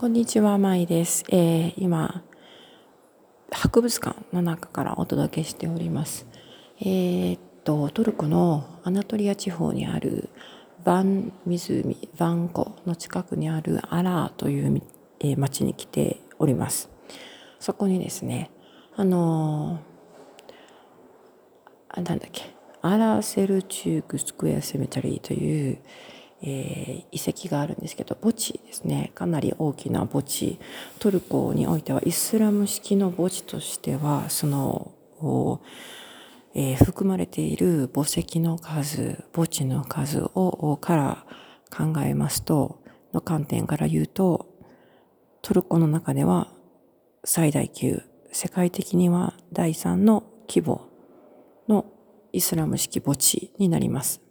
こんにちは、まいです。えー、今、博物館の中からお届けしております。えー、っと、トルコのアナトリア地方にあるバン湖、バン湖の近くにあるアラーという、えー、町に来ております。そこにですね、あのー、なんだっけ、アラー Seljuk Square Cemetery という、えー、遺跡があるんですけど墓地ですねかなり大きな墓地トルコにおいてはイスラム式の墓地としてはその、えー、含まれている墓石の数墓地の数をから考えますとの観点から言うとトルコの中では最大級世界的には第3の規模のイスラム式墓地になります。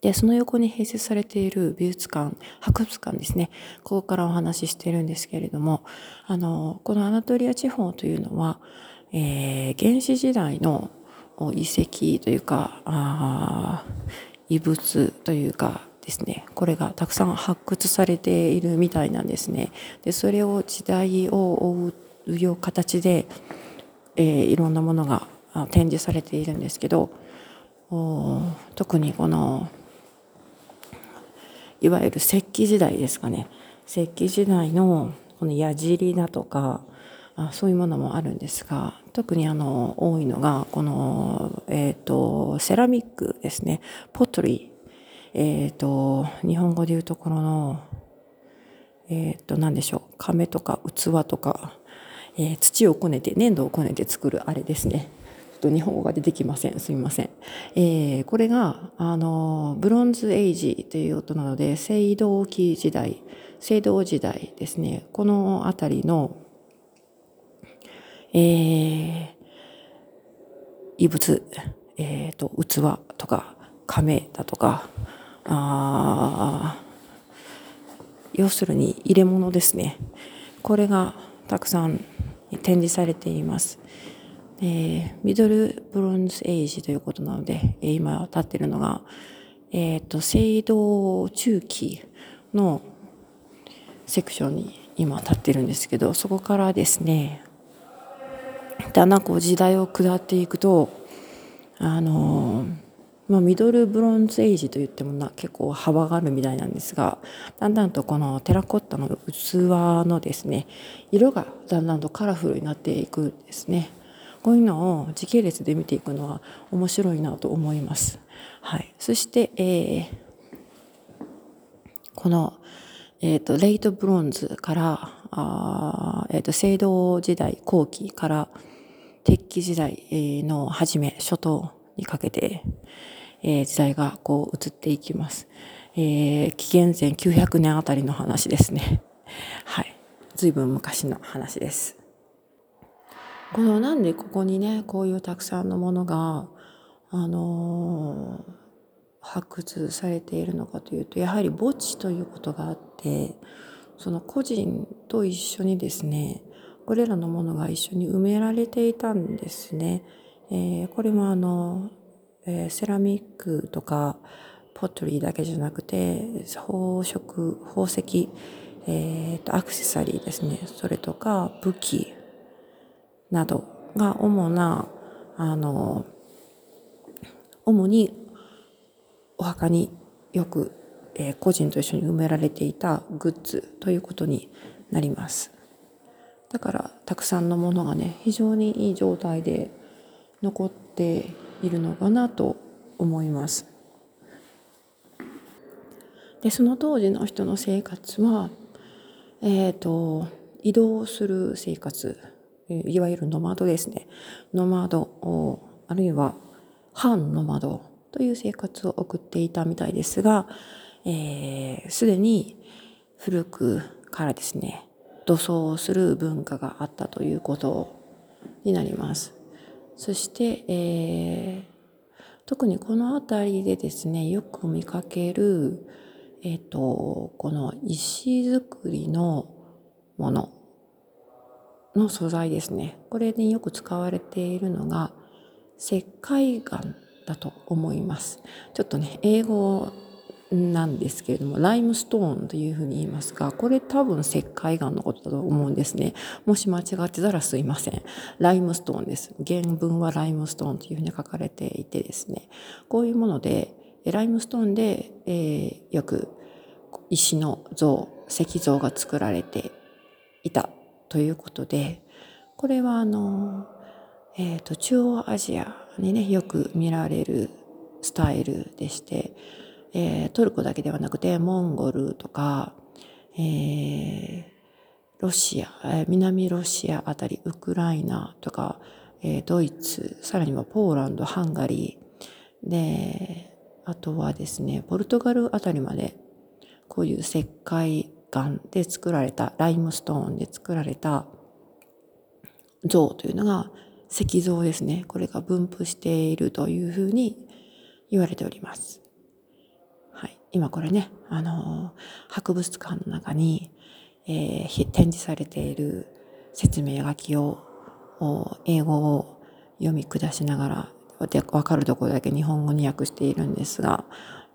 で、その横に併設されている美術館、博物館ですね。ここからお話ししているんですけれども、あの、このアナトリア地方というのは、えー、原始時代の遺跡というか、あ遺物というかですね、これがたくさん発掘されているみたいなんですね。で、それを時代を追うよう形で、えー、いろんなものが展示されているんですけど、特にこのいわゆる石器時代ですかね。石器時代のこの矢尻だとかあそういうものもあるんですが特にあの多いのがこの、えーと、セラミックですね。ポトリー、えーと、日本語で言うところのえっ、ー、と何でしょう。亀とか器とか、えー、土をこねて粘土をこねて作るあれですね。と日本語が出てきません。すみません。えー、これが、あの、ブロンズエイジという音なので、青銅器時代、青銅時代ですね。このあたりの、えー、遺物、えっ、ー、と、器とか、亀だとか、あ要するに入れ物ですね。これがたくさん展示されています。え、ミドルブロンズエイジということなので、え、今立ってるのが、えっ、ー、と、青銅中期のセクションに今立ってるんですけど、そこからですね、だんだんこう時代を下っていくと、あのまあ、ミドルブロンズエイジといってもな結構幅があるみたいなんですがだんだんとこのテラコッタの器のですね色がだんだんとカラフルになっていくんですね。こういうのを時系列で見ていくのは面白いなと思います。はい、そして、えー、この、えーと、レイトブロンズからあ、えーと、青銅時代後期から鉄器時代の初め初頭にかけて、えー、時代がこう移っていきます。えー、紀元前900年あたりの話ですね。はい。随分昔の話です。このなんでここにねこういうたくさんのものがあのー、発掘されているのかというとやはり墓地ということがあってその個人と一緒にですねこれらのものが一緒に埋められていたんですね。えー、これもあの、えー、セラミックとかポットリーだけじゃなくて宝飾宝石、えーとアクセサリーですねそれとか武器などが主なあの主にお墓によく、えー、個人と一緒に埋められていたグッズということになります。だからたくさんのものがね非常にいい状態で残っているのかなと思います。でその当時の人の生活はえっ、ー、と移動する生活いわゆるノマドですね。ノマド、あるいは反ノマドという生活を送っていたみたいですが、す、えー、で、に古くからですね、土葬をする文化があったということになります。そして、えー、特にこの辺りでですね、よく見かける、えっ、ー、と、この石造りのものの素材ですね。これによく使われているのが石灰岩だと思います。ちょっとね、英語なんですけれども、ライムストーンというふうに言いますが、これ多分石灰岩のことだと思うんですね。もし間違ってたらすいません。ライムストーンです。原文はライムストーンというふうに書かれていてですね、こういうもので、ライムストーンで、えー、よく石の像、石像が作られていたということで、これはあの、え、ー、と、中央アジアにね、よく見られるスタイルでして、えー、トルコだけではなくてモンゴルとか、えー、ロシア、南ロシアあたり、ウクライナとか、えー、ドイツ、さらにはポーランド、ハンガリー、で、あとはですね、ポルトガルあたりまで、こういう石灰岩で作られた、ライムストーンで作られた像というのが石像ですね。これが分布しているというふうに言われております。はい今これね、あの、博物館の中に、えー、展示されている説明書きを、英語を読み下しながら、わかるところだけ日本語に訳しているんですが、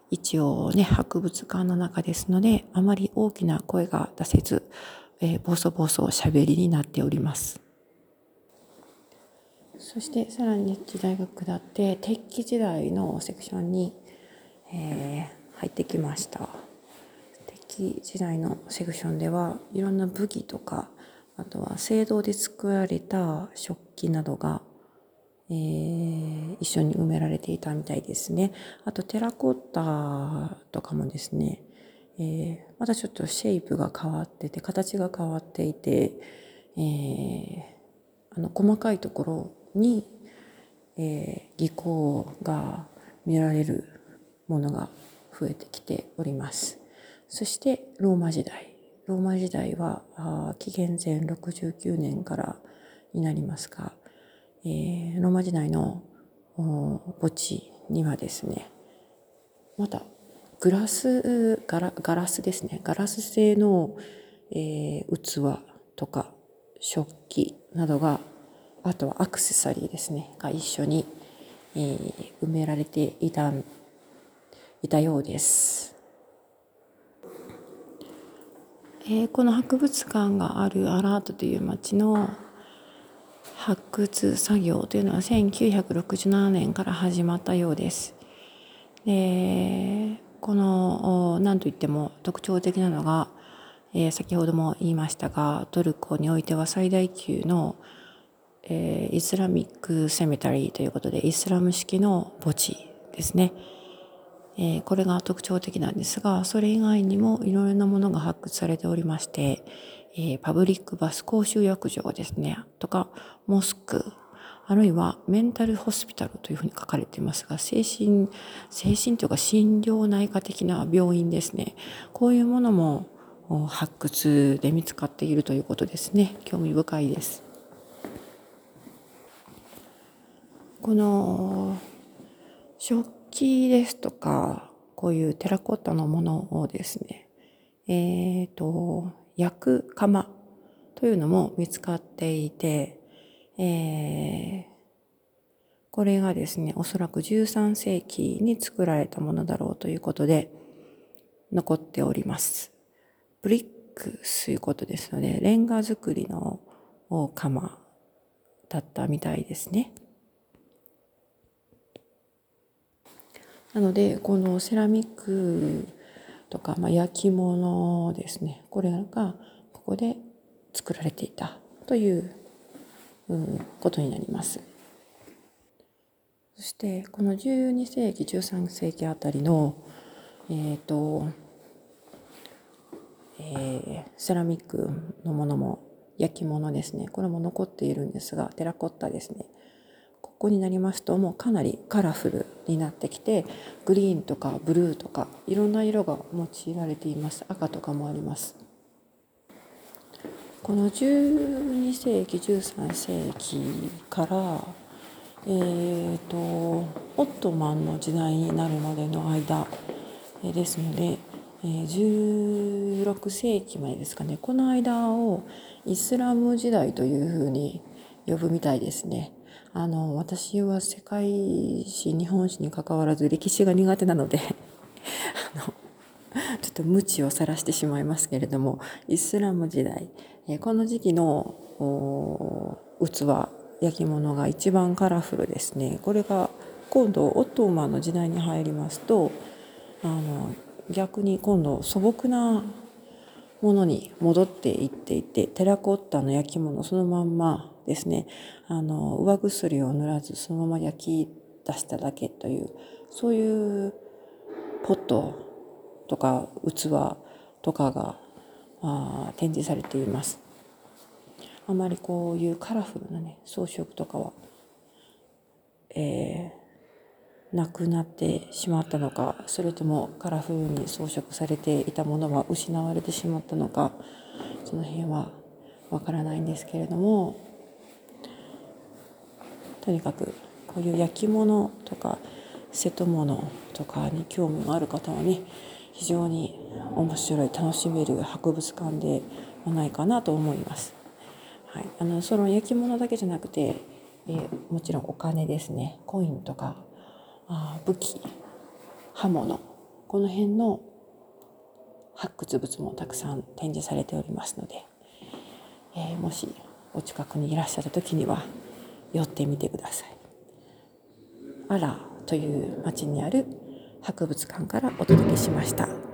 一応ね、博物館の中ですので、あまり大きな声が出せず、えー、ボソボソ喋りになっております。そしてさらに時代が下って鉄器時代のセクションに、えー入ってきました敵時代のセクションではいろんな武器とかあとは青銅で作られた食器などが、えー、一緒に埋められていたみたいですねあとテラコッタとかもですね、えー、またちょっとシェイプが変わってて形が変わっていて、えー、あの細かいところに、えー、技巧が見られるものが増えてきております。そしてローマ時代。ローマ時代は紀元前69年からになりますが、えー、ローマ時代の墓地にはですね、またグラスガラ、ガラスですね。ガラス製の、えー、器とか食器などが、あとはアクセサリーですね、が一緒に、えー、埋められていたいたようです。えー、この博物館があるアラートという町の発掘作業というのは1967年から始まったようです。でこの何といっても特徴的なのが、えー、先ほども言いましたがトルコにおいては最大級の、えー、イスラミック・セメタリーということでイスラム式の墓地ですね。えー、これが特徴的なんですが、それ以外にもいろいろなものが発掘されておりまして、えー、パブリックバス公衆浴場ですね、とか、モスク、あるいはメンタルホスピタルというふうに書かれていますが、精神、精神というか心療内科的な病院ですね。こういうものも発掘で見つかっているということですね。興味深いです。この食器ですとか、こういうテラコッタのものをですね、えっ、ー、と、焼く窯というのも見つかっていて、えー、これがですね、おそらく13世紀に作られたものだろうということで、残っております。ブリックということですので、レンガ作りの窯だったみたいですね。なのでこのセラミックとか、まあ、焼き物ですね。これがここで作られていた。ということになります。そしてこの12世紀13世紀あたりのえっ、ー、と、えー、セラミックのものも焼き物ですね。これも残っているんですがテラコッタですね。ここになりますともうかなりカラフルになってきてグリーンとかブルーとかいろんな色が用いられています。赤とかもあります。この12世紀13世紀からえーと、オットマンの時代になるまでの間ですので16世紀までですかね。この間をイスラム時代というふうに呼ぶみたいですね。あの私は世界史日本史にかかわらず歴史が苦手なので あのちょっと無知を晒してしまいますけれどもイスラム時代、えこの時期の器焼き物が一番カラフルですね。これが今度オットーマンの時代に入りますとあの逆に今度素朴なものに戻っていっていてテラコッタの焼き物そのまんまですねあの上薬を塗らずそのまま焼き出しただけというそういうポットとか器とかがあ展示されています。あまりこういうカラフルなね装飾とかは、えー、なくなってしまったのかそれともカラフルに装飾されていたものは失われてしまったのかその辺はわからないんですけれどもとにかくこういう焼き物とか瀬戸物とかに興味がある方はね非常に面白い楽しめる博物館ではないかなと思います。はい、あのその焼き物だけじゃなくて、えー、もちろんお金ですねコインとかあ武器刃物この辺の発掘物もたくさん展示されておりますので、えー、もしお近くにいらっしゃった時には寄ってみてください。アラという町にある博物館からお届けしました。